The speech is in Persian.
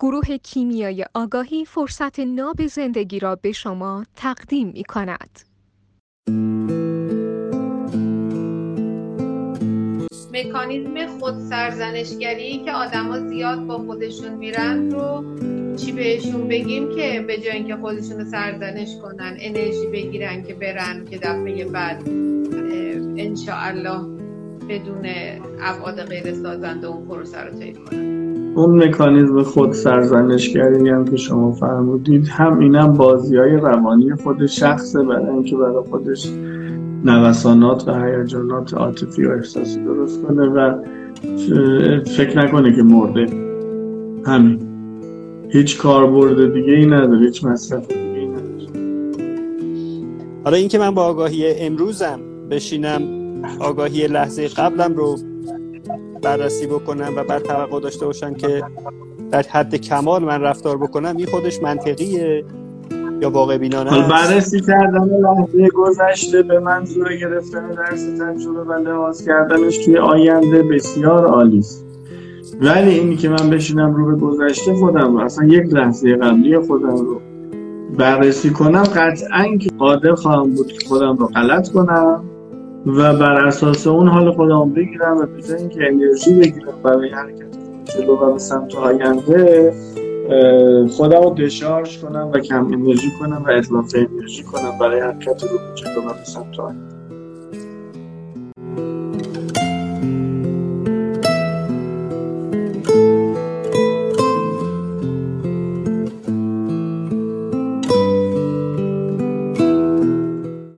گروه کیمیای آگاهی فرصت ناب زندگی را به شما تقدیم می کند. مکانیزم خود سرزنشگری که آدما زیاد با خودشون میرن رو چی بهشون بگیم که به جای اینکه خودشون رو سرزنش کنن انرژی بگیرن که برن که دفعه بعد انشاءالله بدون ابعاد غیر سازنده اون پروسه رو طی کنن اون مکانیزم خود سرزنشگری هم که شما فرمودید هم اینم بازی های روانی خود شخصه برای اینکه برای خودش نوسانات و هیجانات عاطفی و احساسی درست کنه و فکر نکنه که مرده. همین. هیچ کاربرد دیگه ای نداره هیچ مصرف دیگه ای نداره. حالا اینکه من با آگاهی امروزم بشینم آگاهی لحظه قبلم رو بررسی بکنم و بعد توقع داشته باشم که در حد کمال من رفتار بکنم این خودش منطقیه یا واقع بینانه بررسی کردن لحظه گذشته به منظور گرفتن درس تجربه و لحاظ کردنش توی آینده بسیار عالی است. ولی اینی که من بشینم رو به گذشته خودم رو اصلا یک لحظه قبلی خودم رو بررسی کنم قطعا که قادر خواهم بود که خودم رو غلط کنم. و بر اساس اون حال خودم بگیرم و به اینکه انرژی بگیرم برای حرکت جلو و به سمت آینده خودم رو دشارژ کنم و کم انرژی کنم و اضافه انرژی کنم برای حرکت رو جلو و به سمت آینده.